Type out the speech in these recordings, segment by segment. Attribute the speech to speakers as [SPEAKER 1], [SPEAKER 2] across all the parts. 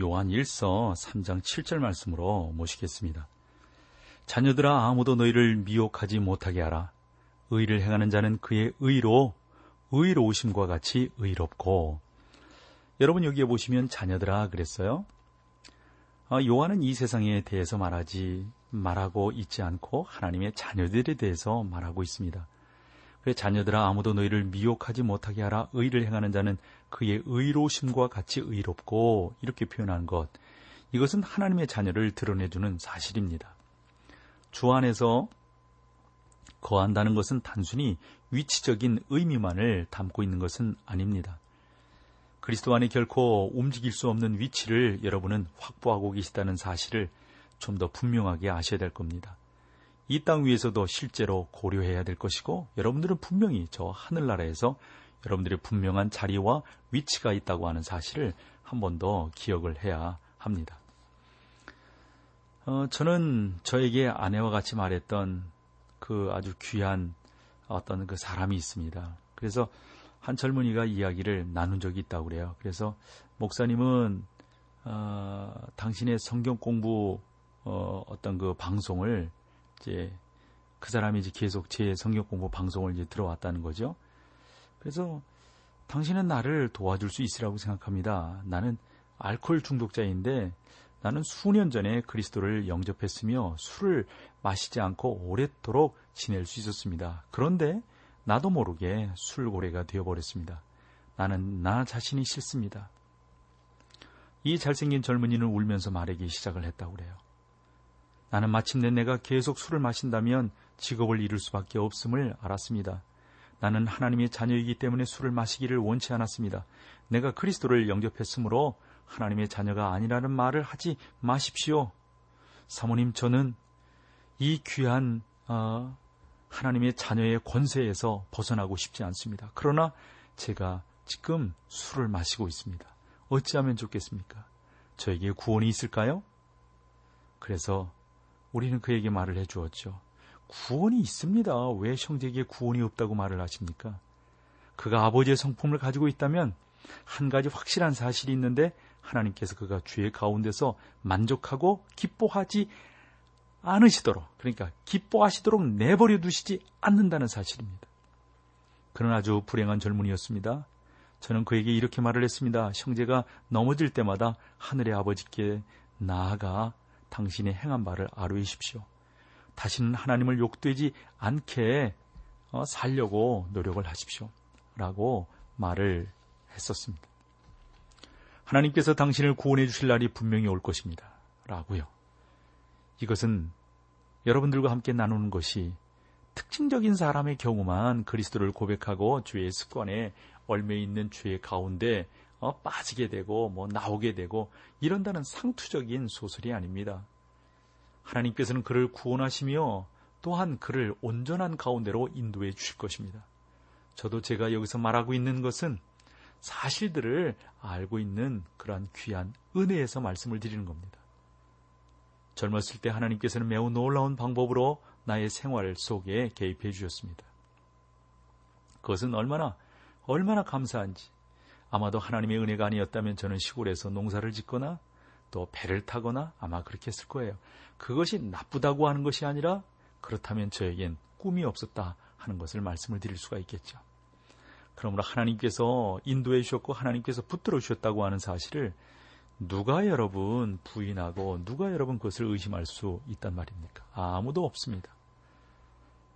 [SPEAKER 1] 요한 1서 3장 7절 말씀으로 모시겠습니다. 자녀들아 아무도 너희를 미혹하지 못하게 하라. 의를 행하는 자는 그의 의로 의로우심과 같이 의롭고 여러분 여기에 보시면 자녀들아 그랬어요. 아, 요한은 이 세상에 대해서 말하지 말하고 있지 않고 하나님의 자녀들에 대해서 말하고 있습니다. 그래 자녀들아 아무도 너희를 미혹하지 못하게 하라 의를 행하는 자는 그의 의로심과 같이 의롭고 이렇게 표현한 것 이것은 하나님의 자녀를 드러내주는 사실입니다. 주 안에서 거한다는 것은 단순히 위치적인 의미만을 담고 있는 것은 아닙니다. 그리스도 안에 결코 움직일 수 없는 위치를 여러분은 확보하고 계시다는 사실을 좀 더 분명하게 아셔야 될 겁니다. 이 땅 위에서도 실제로 고려해야 될 것이고 여러분들은 분명히 저 하늘나라에서 여러분들의 분명한 자리와 위치가 있다고 하는 사실을 한 번 더 기억을 해야 합니다. 어, 저는 저에게 아내와 같이 말했던 그 아주 귀한 어떤 그 사람이 있습니다. 그래서 한 젊은이가 이야기를 나눈 적이 있다고 그래요. 그래서 목사님은 어, 당신의 성경 공부 어, 어떤 그 방송을 이제 그 사람이 이제 계속 제 성경 공부 방송을 이제 들어왔다는 거죠. 그래서 당신은 나를 도와줄 수 있으라고 생각합니다. 나는 알코올 중독자인데 나는 수년 전에 그리스도를 영접했으며 술을 마시지 않고 오랫도록 지낼 수 있었습니다. 그런데 나도 모르게 술고래가 되어버렸습니다. 나는 나 자신이 싫습니다. 이 잘생긴 젊은이는 울면서 말하기 시작을 했다고 그래요. 나는 마침내 내가 계속 술을 마신다면 직업을 잃을 수밖에 없음을 알았습니다. 나는 하나님의 자녀이기 때문에 술을 마시기를 원치 않았습니다. 내가 그리스도를 영접했으므로 하나님의 자녀가 아니라는 말을 하지 마십시오. 사모님, 저는 이 귀한 어, 하나님의 자녀의 권세에서 벗어나고 싶지 않습니다. 그러나 제가 지금 술을 마시고 있습니다. 어찌하면 좋겠습니까? 저에게 구원이 있을까요? 그래서 우리는 그에게 말을 해 주었죠. 구원이 있습니다. 왜 형제에게 구원이 없다고 말을 하십니까? 그가 아버지의 성품을 가지고 있다면 한 가지 확실한 사실이 있는데 하나님께서 그가 죄의 가운데서 만족하고 기뻐하지 않으시도록 그러니까 기뻐하시도록 내버려 두시지 않는다는 사실입니다. 그는 아주 불행한 젊은이였습니다. 저는 그에게 이렇게 말을 했습니다. 형제가 넘어질 때마다 하늘의 아버지께 나아가 당신의 행한 바를 아뢰십시오. 다시는 하나님을 욕되지 않게 어, 살려고 노력을 하십시오. 라고 말을 했었습니다. 하나님께서 당신을 구원해 주실 날이 분명히 올 것입니다. 라고요. 이것은 여러분들과 함께 나누는 것이 특징적인 사람의 경우만 그리스도를 고백하고 죄의 습관에 얼매 있는 죄의 가운데 어, 빠지게 되고 뭐 나오게 되고 이런다는 상투적인 소설이 아닙니다. 하나님께서는 그를 구원하시며 또한 그를 온전한 가운데로 인도해 주실 것입니다. 저도 제가 여기서 말하고 있는 것은 사실들을 알고 있는 그러한 귀한 은혜에서 말씀을 드리는 겁니다. 젊었을 때 하나님께서는 매우 놀라운 방법으로 나의 생활 속에 개입해 주셨습니다. 그것은 얼마나 얼마나 감사한지 아마도 하나님의 은혜가 아니었다면 저는 시골에서 농사를 짓거나 또 배를 타거나 아마 그렇게 했을 거예요. 그것이 나쁘다고 하는 것이 아니라 그렇다면 저에겐 꿈이 없었다 하는 것을 말씀을 드릴 수가 있겠죠. 그러므로 하나님께서 인도해 주셨고 하나님께서 붙들어 주셨다고 하는 사실을 누가 여러분 부인하고 누가 여러분 그것을 의심할 수 있단 말입니까? 아무도 없습니다.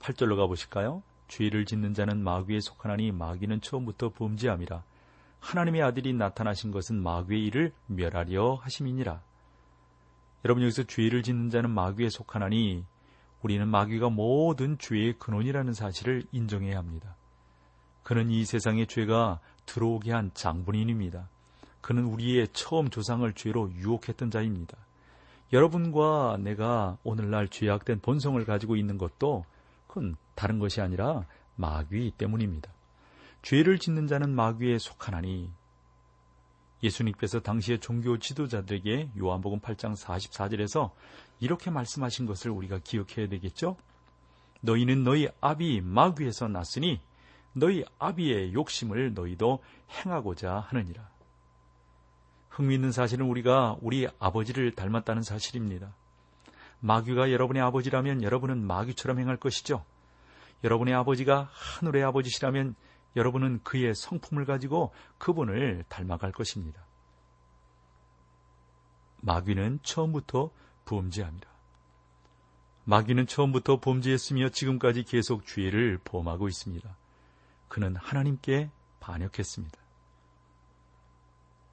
[SPEAKER 1] 8절로 가보실까요? 죄를 짓는 자는 마귀에 속하나니 마귀는 처음부터 범죄함이라. 하나님의 아들이 나타나신 것은 마귀의 일을 멸하려 하심이니라. 여러분 여기서 죄를 짓는 자는 마귀에 속하나니 우리는 마귀가 모든 죄의 근원이라는 사실을 인정해야 합니다. 그는 이 세상의 죄가 들어오게 한 장본인입니다. 그는 우리의 처음 조상을 죄로 유혹했던 자입니다. 여러분과 내가 오늘날 죄악된 본성을 가지고 있는 것도 그건 다른 것이 아니라 마귀 때문입니다. 죄를 짓는 자는 마귀에 속하나니 예수님께서 당시의 종교 지도자들에게 요한복음 8장 44절에서 이렇게 말씀하신 것을 우리가 기억해야 되겠죠? 너희는 너희 아비 마귀에서 났으니 너희 아비의 욕심을 너희도 행하고자 하느니라. 흥미있는 사실은 우리가 우리 아버지를 닮았다는 사실입니다. 마귀가 여러분의 아버지라면 여러분은 마귀처럼 행할 것이죠. 여러분의 아버지가 하늘의 아버지시라면 여러분은 그의 성품을 가지고 그분을 닮아갈 것입니다. 마귀는 처음부터 범죄합니다. 마귀는 처음부터 범죄했으며 지금까지 계속 죄를 범하고 있습니다. 그는 하나님께 반역했습니다.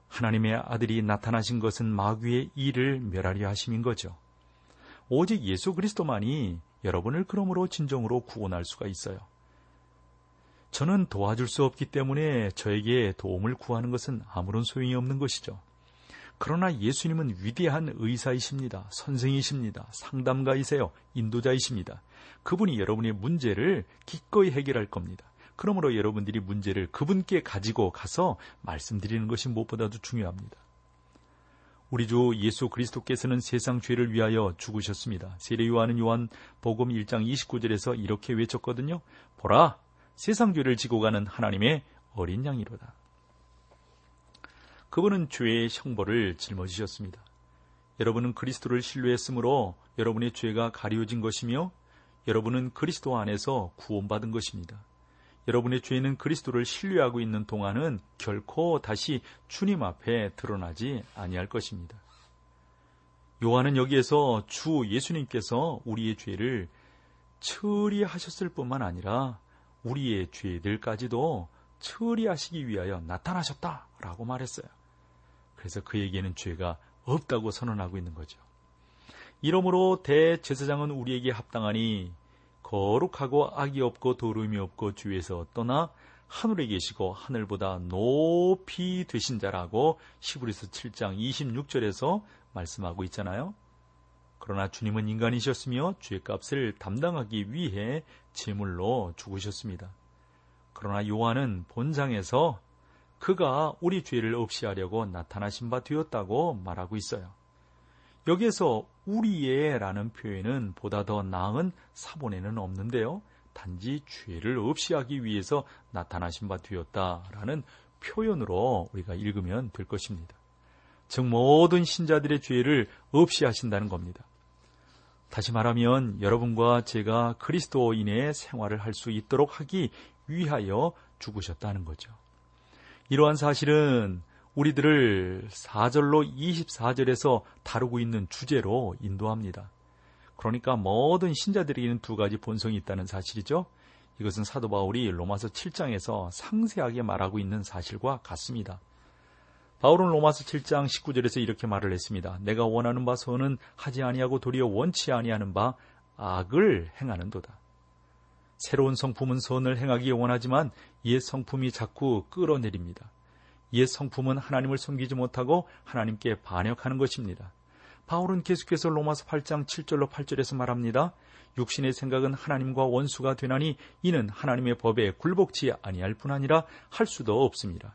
[SPEAKER 1] 하나님의 아들이 나타나신 것은 마귀의 일을 멸하려 하심인 거죠. 오직 예수 그리스도만이 여러분을 그러므로 진정으로 구원할 수가 있어요. 저는 도와줄 수 없기 때문에 저에게 도움을 구하는 것은 아무런 소용이 없는 것이죠. 그러나 예수님은 위대한 의사이십니다. 선생이십니다. 상담가이세요. 인도자이십니다. 그분이 여러분의 문제를 기꺼이 해결할 겁니다. 그러므로 여러분들이 문제를 그분께 가지고 가서 말씀드리는 것이 무엇보다도 중요합니다. 우리 주 예수 그리스도께서는 세상 죄를 위하여 죽으셨습니다. 세례 요한은 요한 복음 1장 29절에서 이렇게 외쳤거든요. 보라, 세상 죄를 지고 가는 하나님의 어린 양이로다. 그분은 죄의 형벌을 짊어지셨습니다. 여러분은 그리스도를 신뢰했으므로 여러분의 죄가 가려진 것이며 여러분은 그리스도 안에서 구원받은 것입니다. 여러분의 죄는 그리스도를 신뢰하고 있는 동안은 결코 다시 주님 앞에 드러나지 아니할 것입니다. 요한은 여기에서 주 예수님께서 우리의 죄를 처리하셨을 뿐만 아니라 우리의 죄들까지도 처리하시기 위하여 나타나셨다라고 말했어요. 그래서 그에게는 죄가 없다고 선언하고 있는 거죠. 이러므로 대제사장은 우리에게 합당하니 거룩하고 악이 없고 도름이 없고 주에서 떠나 하늘에 계시고 하늘보다 높이 드신 자라고 시브리스 7장 26절에서 말씀하고 있잖아요. 그러나 주님은 인간이셨으며 죄 값을 담당하기 위해 제물로 죽으셨습니다. 그러나 요한은 본장에서 그가 우리 죄를 없이 하려고 나타나신 바 되었다고 말하고 있어요. 여기에서 우리의 라는 표현은 보다 더 나은 사본에는 없는데요. 단지 죄를 없이 하기 위해서 나타나신 바 되었다라는 표현으로 우리가 읽으면 될 것입니다. 즉 모든 신자들의 죄를 없이 하신다는 겁니다. 다시 말하면 여러분과 제가 그리스도인의 생활을 할 수 있도록 하기 위하여 죽으셨다는 거죠. 이러한 사실은 우리들을 4절로 24절에서 다루고 있는 주제로 인도합니다. 그러니까 모든 신자들에게는 두 가지 본성이 있다는 사실이죠. 이것은 사도 바울이 로마서 7장에서 상세하게 말하고 있는 사실과 같습니다. 바울은 로마서 7장 19절에서 이렇게 말을 했습니다. 내가 원하는 바 선은 하지 아니하고 도리어 원치 아니하는 바 악을 행하는도다. 새로운 성품은 선을 행하기 원하지만 옛 성품이 자꾸 끌어내립니다. 옛 성품은 하나님을 섬기지 못하고 하나님께 반역하는 것입니다. 바울은 계속해서 로마서 8장 7절로 8절에서 말합니다. 육신의 생각은 하나님과 원수가 되나니 이는 하나님의 법에 굴복치 아니할 뿐 아니라 할 수도 없습니다.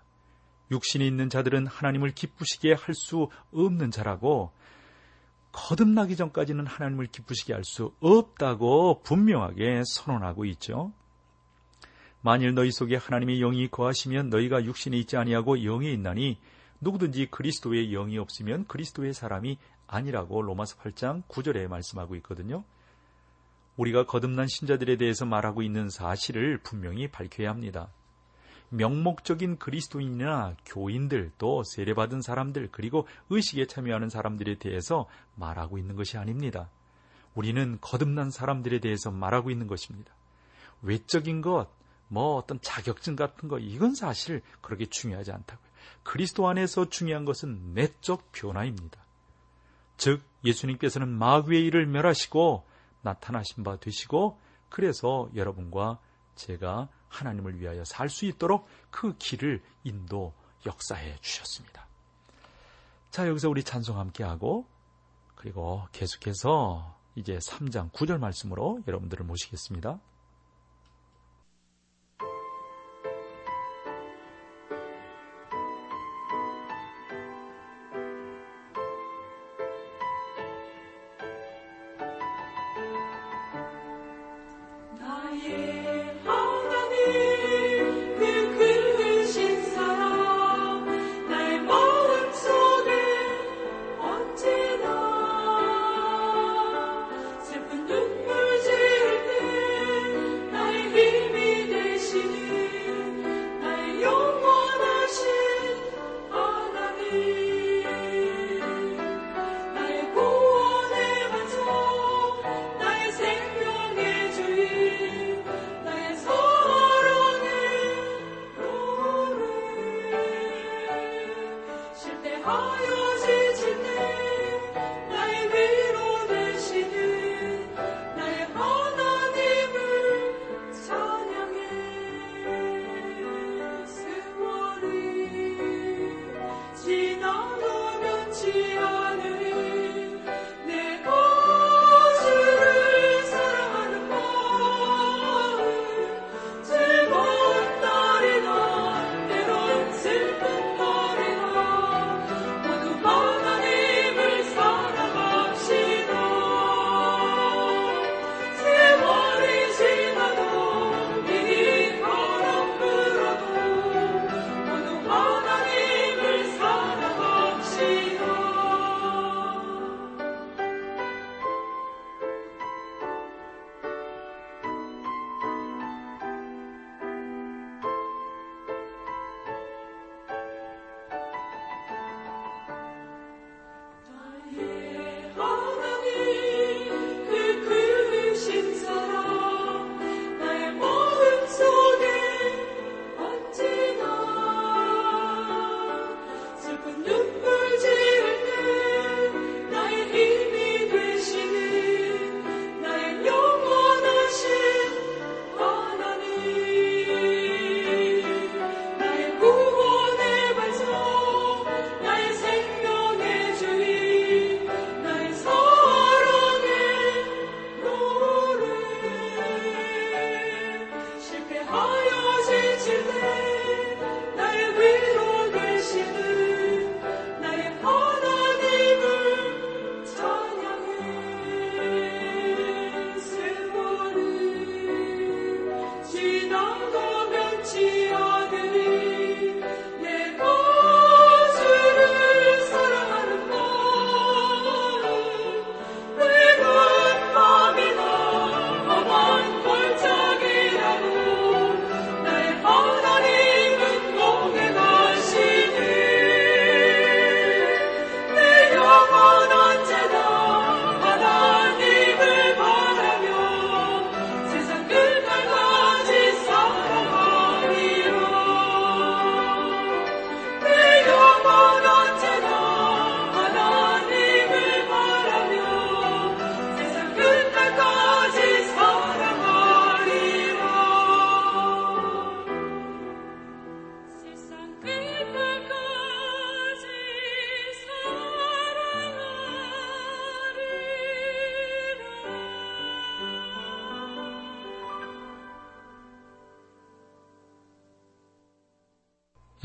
[SPEAKER 1] 육신이 있는 자들은 하나님을 기쁘시게 할 수 없는 자라고 거듭나기 전까지는 하나님을 기쁘시게 할 수 없다고 분명하게 선언하고 있죠. 만일 너희 속에 하나님의 영이 거하시면 너희가 육신에 있지 아니하고 영에 있나니 누구든지 그리스도의 영이 없으면 그리스도의 사람이 아니라고 로마서 8장 9절에 말씀하고 있거든요. 우리가 거듭난 신자들에 대해서 말하고 있는 사실을 분명히 밝혀야 합니다. 명목적인 그리스도인이나 교인들 또 세례받은 사람들 그리고 의식에 참여하는 사람들에 대해서 말하고 있는 것이 아닙니다. 우리는 거듭난 사람들에 대해서 말하고 있는 것입니다. 외적인 것, 뭐 어떤 자격증 같은 거 이건 사실 그렇게 중요하지 않다고요. 그리스도 안에서 중요한 것은 내적 변화입니다. 즉 예수님께서는 마귀의 일을 멸하시고 나타나신 바 되시고 그래서 여러분과 제가 하나님을 위하여 살 수 있도록 그 길을 인도 역사해 주셨습니다. 자, 여기서 우리 찬송 함께 하고
[SPEAKER 2] 그리고 계속해서 이제 3장 9절 말씀으로 여러분들을 모시겠습니다.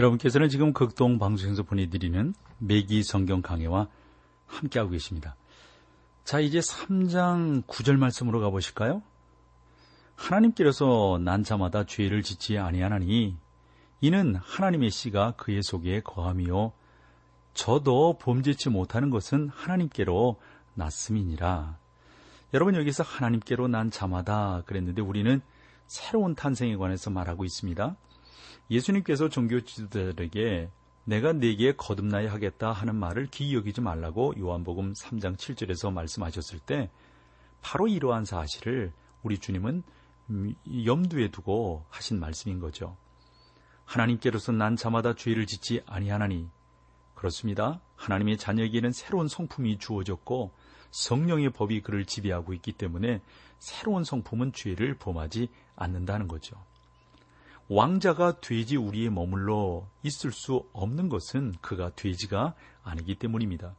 [SPEAKER 2] 여러분께서는 지금 극동 방송에서 보내드리는 매기 성경 강해와 함께하고 계십니다. 자, 이제 3장 9절 말씀으로 가보실까요? 하나님께서 난자마다 죄를 짓지 아니하나니 이는 하나님의 씨가 그의 속에 거함이요 저도 범죄치 못하는 것은 하나님께로 났음이니라. 여러분 여기서 하나님께로 난 자마다 그랬는데 우리는 새로운 탄생에 관해서 말하고 있습니다. 예수님께서 종교 지도자들에게 내가 네게 거듭나야 하겠다 하는 말을 기여기지 말라고 요한복음 3장 7절에서 말씀하셨을 때 바로 이러한 사실을 우리 주님은 염두에 두고 하신 말씀인 거죠. 하나님께로서 난 자마다 죄를 짓지 아니하나니 그렇습니다. 하나님의 자녀에게는 새로운 성품이 주어졌고 성령의 법이 그를 지배하고 있기 때문에 새로운 성품은 죄를 범하지 않는다는 거죠. 왕자가 돼지 우리에 머물러 있을 수 없는 것은 그가 돼지가 아니기 때문입니다.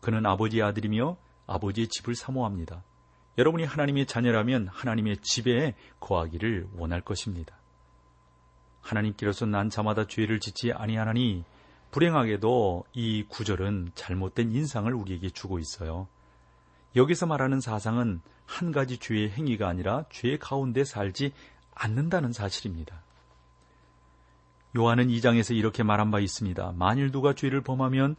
[SPEAKER 1] 그는 아버지의 아들이며 아버지의 집을 사모합니다. 여러분이 하나님의 자녀라면 하나님의 집에 거하기를 원할 것입니다. 하나님께로서 난 자마다 죄를 짓지 아니하나니 불행하게도 이 구절은 잘못된 인상을 우리에게 주고 있어요. 여기서 말하는 사상은 한 가지 죄의 행위가 아니라 죄 가운데 살지 않는다는 사실입니다. 요한은 2장에서 이렇게 말한 바 있습니다. 만일 누가 죄를 범하면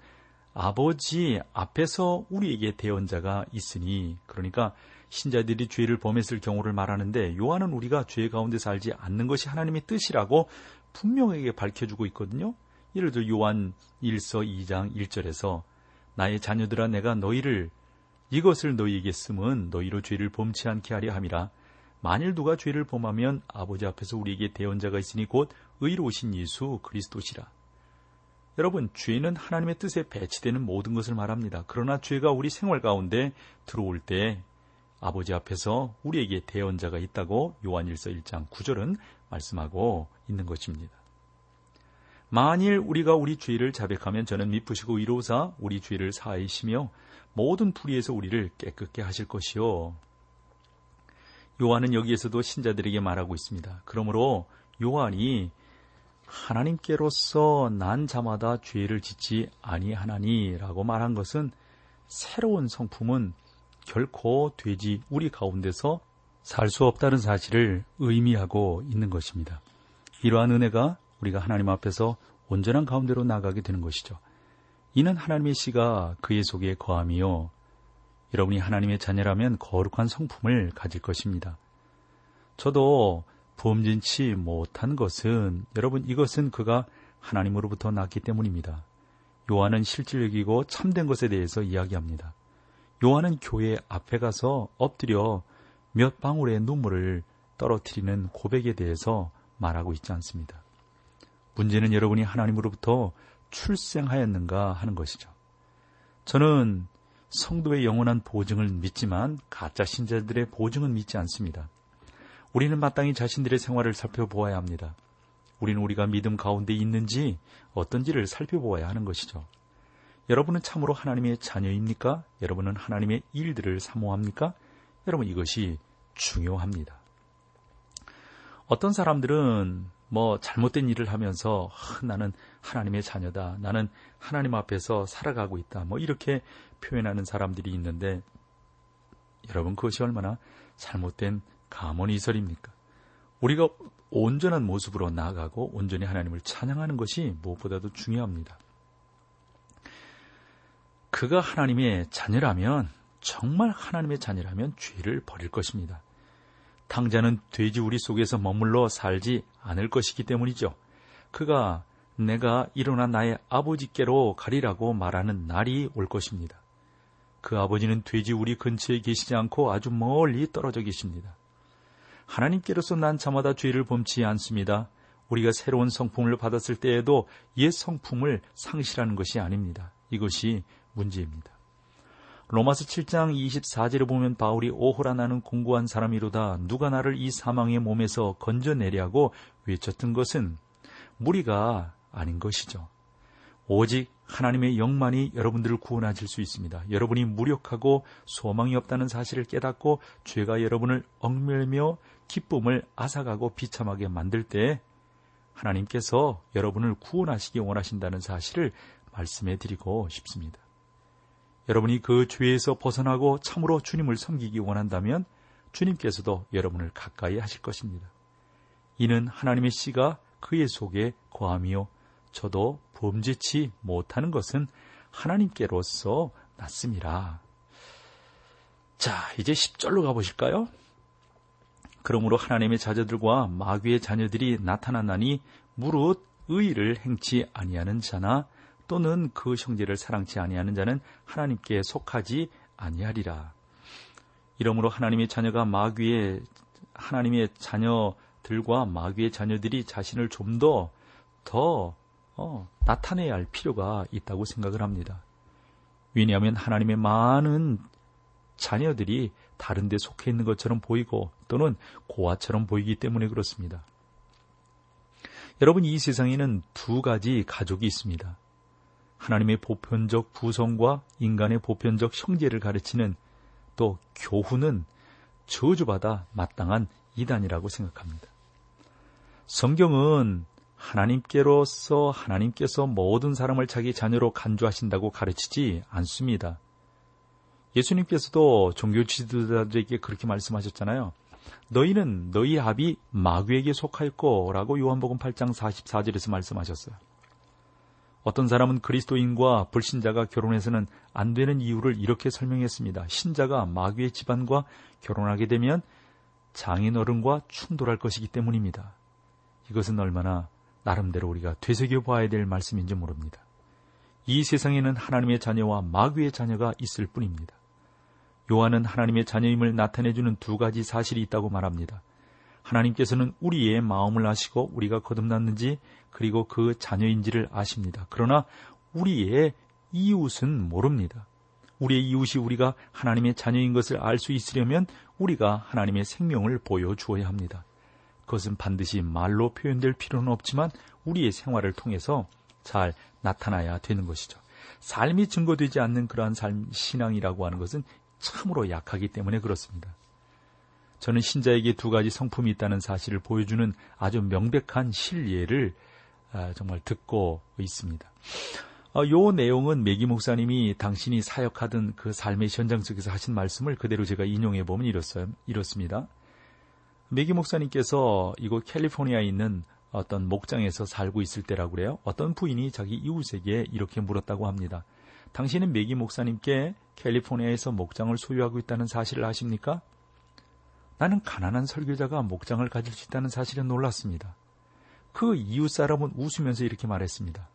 [SPEAKER 1] 아버지 앞에서 우리에게 대언자가 있으니 그러니까 신자들이 죄를 범했을 경우를 말하는데 요한은 우리가 죄 가운데 살지 않는 것이 하나님의 뜻이라고 분명하게 밝혀주고 있거든요. 예를 들어 요한 1서 2장 1절에서 나의 자녀들아 내가 너희를 이것을 너희에게 쓰면 너희로 죄를 범치 않게 하려 함이라 만일 누가 죄를 범하면 아버지 앞에서 우리에게 대언자가 있으니 곧 의로우신 예수 그리스도시라. 여러분, 죄는 하나님의 뜻에 배치되는 모든 것을 말합니다. 그러나 죄가 우리 생활 가운데 들어올 때 아버지 앞에서 우리에게 대언자가 있다고 요한일서 1장 9절은 말씀하고 있는 것입니다. 만일 우리가 우리 죄를 자백하면 저는 미쁘시고 이로사 우리 죄를 사하시며 모든 불의에서 우리를 깨끗게 하실 것이요. 요한은 여기에서도 신자들에게 말하고 있습니다. 그러므로 요한이 하나님께로서 난 자마다 죄를 짓지 아니하나니라고 말한 것은 새로운 성품은 결코 되지 우리 가운데서 살 수 없다는 사실을 의미하고 있는 것입니다. 이러한 은혜가 우리가 하나님 앞에서 온전한 가운데로 나가게 되는 것이죠. 이는 하나님의 씨가 그의 속에 거함이요. 여러분이 하나님의 자녀라면 거룩한 성품을 가질 것입니다. 저도 범진치 못한 것은 여러분 이것은 그가 하나님으로부터 났기 때문입니다. 요한은 실질적이고 참된 것에 대해서 이야기합니다. 요한은 교회 앞에 가서 엎드려 몇 방울의 눈물을 떨어뜨리는 고백에 대해서 말하고 있지 않습니다. 문제는 여러분이 하나님으로부터 출생하였는가 하는 것이죠. 저는 성도의 영원한 보증을 믿지만 가짜 신자들의 보증은 믿지 않습니다. 우리는 마땅히 자신들의 생활을 살펴보아야 합니다. 우리는 우리가 믿음 가운데 있는지 어떤지를 살펴보아야 하는 것이죠. 여러분은 참으로 하나님의 자녀입니까? 여러분은 하나님의 일들을 사모합니까? 여러분 이것이 중요합니다. 어떤 사람들은 뭐 잘못된 일을 하면서 아, 나는 하나님의 자녀다. 나는 하나님 앞에서 살아가고 있다. 뭐 이렇게 표현하는 사람들이 있는데 여러분 그것이 얼마나 잘못된 가문이설입니까? 우리가 온전한 모습으로 나아가고 온전히 하나님을 찬양하는 것이 무엇보다도 중요합니다. 그가 하나님의 자녀라면 정말 하나님의 자녀라면 죄를 버릴 것입니다. 당자는 돼지 우리 속에서 머물러 살지 않을 것이기 때문이죠. 그가 내가 일어나 나의 아버지께로 가리라고 말하는 날이 올 것입니다. 그 아버지는 돼지 우리 근처에 계시지 않고 아주 멀리 떨어져 계십니다. 하나님께로서 난 자마다 죄를 범치 않습니다. 우리가 새로운 성품을 받았을 때에도 옛 성품을 상실하는 것이 아닙니다. 이것이 문제입니다. 로마서 7장 24절에 보면 바울이 오호라 나는 공고한 사람이로다 누가 나를 이 사망의 몸에서 건져내려고 외쳤던 것은 무리가 아닌 것이죠. 오직 하나님의 영만이 여러분들을 구원하실 수 있습니다. 여러분이 무력하고 소망이 없다는 사실을 깨닫고 죄가 여러분을 얽매며 기쁨을 앗아가고 비참하게 만들 때 하나님께서 여러분을 구원하시기 원하신다는 사실을 말씀해 드리고 싶습니다. 여러분이 그 죄에서 벗어나고 참으로 주님을 섬기기 원한다면 주님께서도 여러분을 가까이 하실 것입니다. 이는 하나님의 씨가 그의 속에 거함이요. 저도 범죄치 못하는 것은 하나님께로서 났습니다. 자, 이제 10절로 가보실까요? 그러므로 하나님의 자녀들과 마귀의 자녀들이 나타나나니 무릇 의를 행치 아니하는 자나 또는 그 형제를 사랑치 아니하는 자는 하나님께 속하지 아니하리라. 이러므로 하나님의 자녀가 마귀의 하나님의 자녀들과 마귀의 자녀들이 자신을 좀 더더 더, 어, 나타내야 할 필요가 있다고 생각을 합니다. 왜냐하면 하나님의 많은 자녀들이 다른 데 속해 있는 것처럼 보이고 또는 고아처럼 보이기 때문에 그렇습니다. 여러분 이 세상에는 두 가지 가족이 있습니다. 하나님의 보편적 구성과 인간의 보편적 형제를 가르치는 또 교훈은 저주받아 마땅한 이단이라고 생각합니다. 성경은 하나님께로서 하나님께서 모든 사람을 자기 자녀로 간주하신다고 가르치지 않습니다. 예수님께서도 종교 지도자들에게 그렇게 말씀하셨잖아요. 너희는 너희 합이 마귀에게 속하였고 라고 요한복음 8장 44절에서 말씀하셨어요. 어떤 사람은 그리스도인과 불신자가 결혼해서는 안 되는 이유를 이렇게 설명했습니다. 신자가 마귀의 집안과 결혼하게 되면 장인어른과 충돌할 것이기 때문입니다. 이것은 얼마나 나름대로 우리가 되새겨 봐야 될 말씀인지 모릅니다. 이 세상에는 하나님의 자녀와 마귀의 자녀가 있을 뿐입니다. 요한은 하나님의 자녀임을 나타내주는 두 가지 사실이 있다고 말합니다. 하나님께서는 우리의 마음을 아시고 우리가 거듭났는지 그리고 그 자녀인지를 아십니다. 그러나 우리의 이웃은 모릅니다. 우리의 이웃이 우리가 하나님의 자녀인 것을 알 수 있으려면 우리가 하나님의 생명을 보여주어야 합니다. 그것은 반드시 말로 표현될 필요는 없지만 우리의 생활을 통해서 잘 나타나야 되는 것이죠. 삶이 증거되지 않는 그러한 삶, 신앙이라고 하는 것은 참으로 약하기 때문에 그렇습니다. 저는 신자에게 두 가지 성품이 있다는 사실을 보여주는 아주 명백한 실예를 아, 정말 듣고 있습니다. 어, 요 내용은 메기 목사님이 당신이 사역하던 그 삶의 현장 속에서 하신 말씀을 그대로 제가 인용해 보면. 이렇습니다. 메기 목사님께서 이곳 캘리포니아에 있는 어떤 목장에서 살고 있을 때라고 그래요. 어떤 부인이 자기 이웃에게 이렇게 물었다고 합니다. 당신은 메기 목사님께 캘리포니아에서 목장을 소유하고 있다는 사실을 아십니까? 나는 가난한 설교자가 목장을 가질 수 있다는 사실에 놀랐습니다. 그 이웃 사람은 웃으면서 이렇게 말했습니다.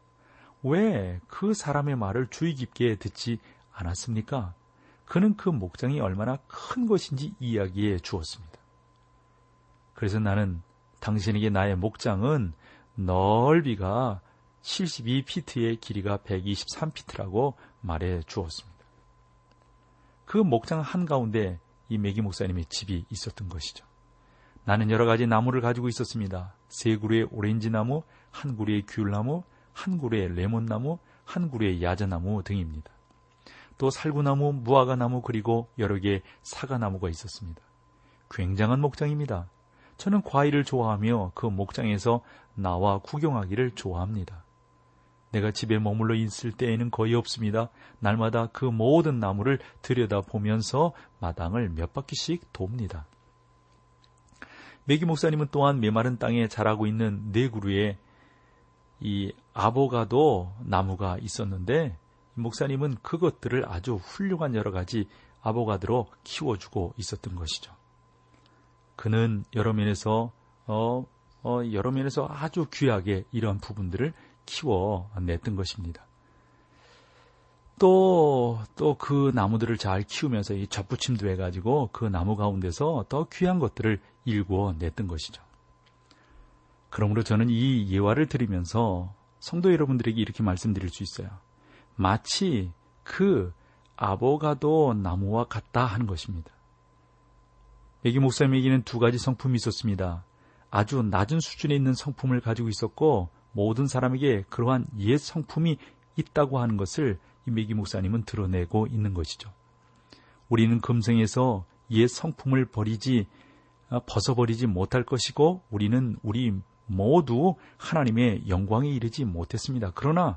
[SPEAKER 1] 왜 그 사람의 말을 주의 깊게 듣지 않았습니까? 그는 그 목장이 얼마나 큰 것인지 이야기해 주었습니다. 그래서 나는 당신에게 나의 목장은 넓이가 72피트의 길이가 123피트라고 말해 주었습니다. 그 목장 한가운데 이 메기 목사님의 집이 있었던 것이죠. 나는 여러 가지 나무를 가지고 있었습니다. 세 그루의 오렌지 나무, 한 그루의 귤나무, 한 그루의 레몬나무, 한 그루의 야자나무 등입니다. 또 살구나무, 무화과나무 그리고 여러 개의 사과나무가 있었습니다. 굉장한 목장입니다. 저는 과일을 좋아하며 그 목장에서 나와 구경하기를 좋아합니다. 내가 집에 머물러 있을 때에는 거의 없습니다. 날마다 그 모든 나무를 들여다보면서 마당을 몇 바퀴씩 돕니다. 메기 목사님은 또한 메마른 땅에 자라고 있는 네 그루에 이 아보가도 나무가 있었는데 목사님은 그것들을 아주 훌륭한 여러 가지 아보가드로 키워주고 있었던 것이죠. 그는 여러 면에서 어, 어, 여러 면에서 아주 귀하게 이러한 부분들을 키워냈던 것입니다. 또, 또 그 나무들을 잘 키우면서 이 접붙임도 해가지고 그 나무 가운데서 더 귀한 것들을 일구어냈던 것이죠. 그러므로 저는 이 예화를 들으면서 성도 여러분들에게 이렇게 말씀드릴 수 있어요. 마치 그 아보가도 나무와 같다 하는 것입니다. 여기 목사님에게는 두 가지 성품이 있었습니다. 아주 낮은 수준에 있는 성품을 가지고 있었고 모든 사람에게 그러한 옛 성품이 있다고 하는 것을 이메기 목사님은 드러내고 있는 것이죠. 우리는 금생에서 옛 성품을 버리지 어, 벗어버리지 못할 것이고 우리는 우리 모두 하나님의 영광에 이르지 못했습니다. 그러나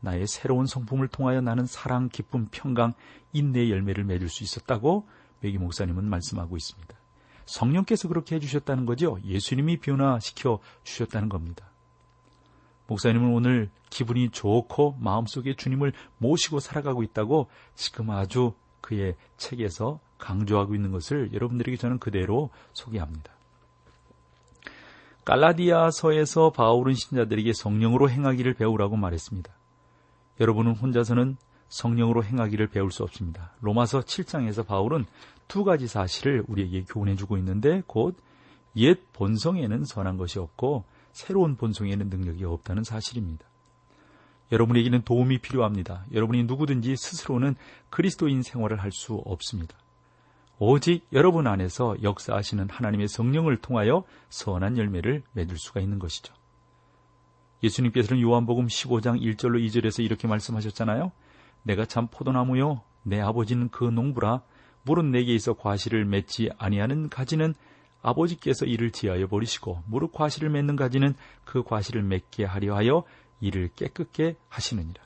[SPEAKER 1] 나의 새로운 성품을 통하여 나는 사랑, 기쁨, 평강, 인내의 열매를 맺을 수 있었다고 메기 목사님은 말씀하고 있습니다. 성령께서 그렇게 해주셨다는 거죠. 예수님이 변화시켜 주셨다는 겁니다. 목사님은 오늘 기분이 좋고 마음속에 주님을 모시고 살아가고 있다고 지금 아주 그의 책에서 강조하고 있는 것을 여러분들에게 저는 그대로 소개합니다. 갈라디아서에서 바울은 신자들에게 성령으로 행하기를 배우라고 말했습니다. 여러분은 혼자서는 성령으로 행하기를 배울 수 없습니다. 로마서 7장에서 바울은 두 가지 사실을 우리에게 교훈해 주고 있는데 곧 옛 본성에는 선한 것이 없고 새로운 본성에는 능력이 없다는 사실입니다. 여러분에게는 도움이 필요합니다. 여러분이 누구든지 스스로는 그리스도인 생활을 할 수 없습니다. 오직 여러분 안에서 역사하시는 하나님의 성령을 통하여 선한 열매를 맺을 수가 있는 것이죠. 예수님께서는 요한복음 15장 1절로 2절에서 이렇게 말씀하셨잖아요. 내가 참 포도나무요 내 아버지는 그 농부라 물은 내게 있어 과실을 맺지 아니하는 가지는 아버지께서 이를 지하여 버리시고 무릇 과실을 맺는 가지는 그 과실을 맺게 하려 하여 이를 깨끗게 하시느니라.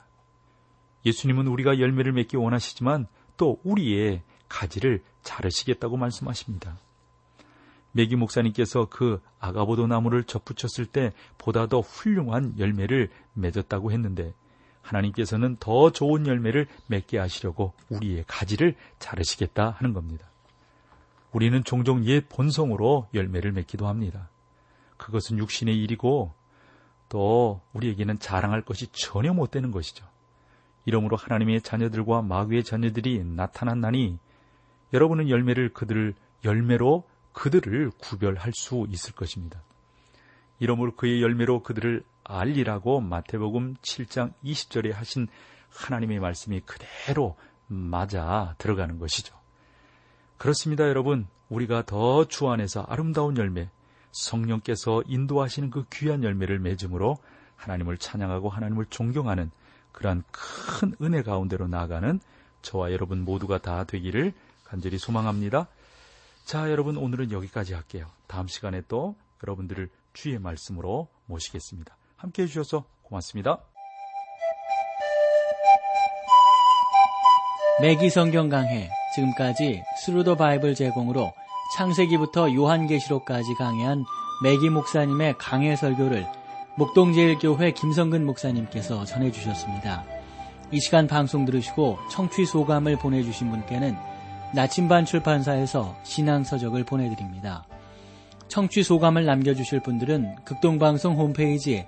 [SPEAKER 1] 예수님은 우리가 열매를 맺기 원하시지만 또 우리의 가지를 자르시겠다고 말씀하십니다. 메기 목사님께서 그 아가보도 나무를 접붙였을 때 보다 더 훌륭한 열매를 맺었다고 했는데 하나님께서는 더 좋은 열매를 맺게 하시려고 우리의 가지를 자르시겠다 하는 겁니다. 우리는 종종 옛 본성으로 열매를 맺기도 합니다. 그것은 육신의 일이고 또 우리에게는 자랑할 것이 전혀 못 되는 것이죠. 이러므로 하나님의 자녀들과 마귀의 자녀들이 나타난나니 여러분은 열매를 그들을 열매로 그들을 구별할 수 있을 것입니다. 이러므로 그의 열매로 그들을 알리라고 마태복음 7장 20절에 하신 하나님의 말씀이 그대로 맞아 들어가는 것이죠. 그렇습니다, 여러분. 우리가 더 주 안에서 아름다운 열매, 성령께서 인도하시는 그 귀한 열매를 맺음으로 하나님을 찬양하고 하나님을 존경하는 그러한 큰 은혜 가운데로 나아가는 저와 여러분 모두가 다 되기를 간절히 소망합니다. 자, 여러분 오늘은 여기까지 할게요. 다음 시간에 또 여러분들을 주의 말씀으로 모시겠습니다. 함께 해주셔서 고맙습니다.
[SPEAKER 2] 매기 성경 강해 지금까지 Thru the Bible 제공으로 창세기부터 요한계시록까지 강해한 매기 목사님의 강해 설교를 목동제일교회 김성근 목사님께서 전해주셨습니다. 이 시간 방송 들으시고 청취 소감을 보내주신 분께는 나침반 출판사에서 신앙서적을 보내드립니다. 청취 소감을 남겨주실 분들은 극동방송 홈페이지에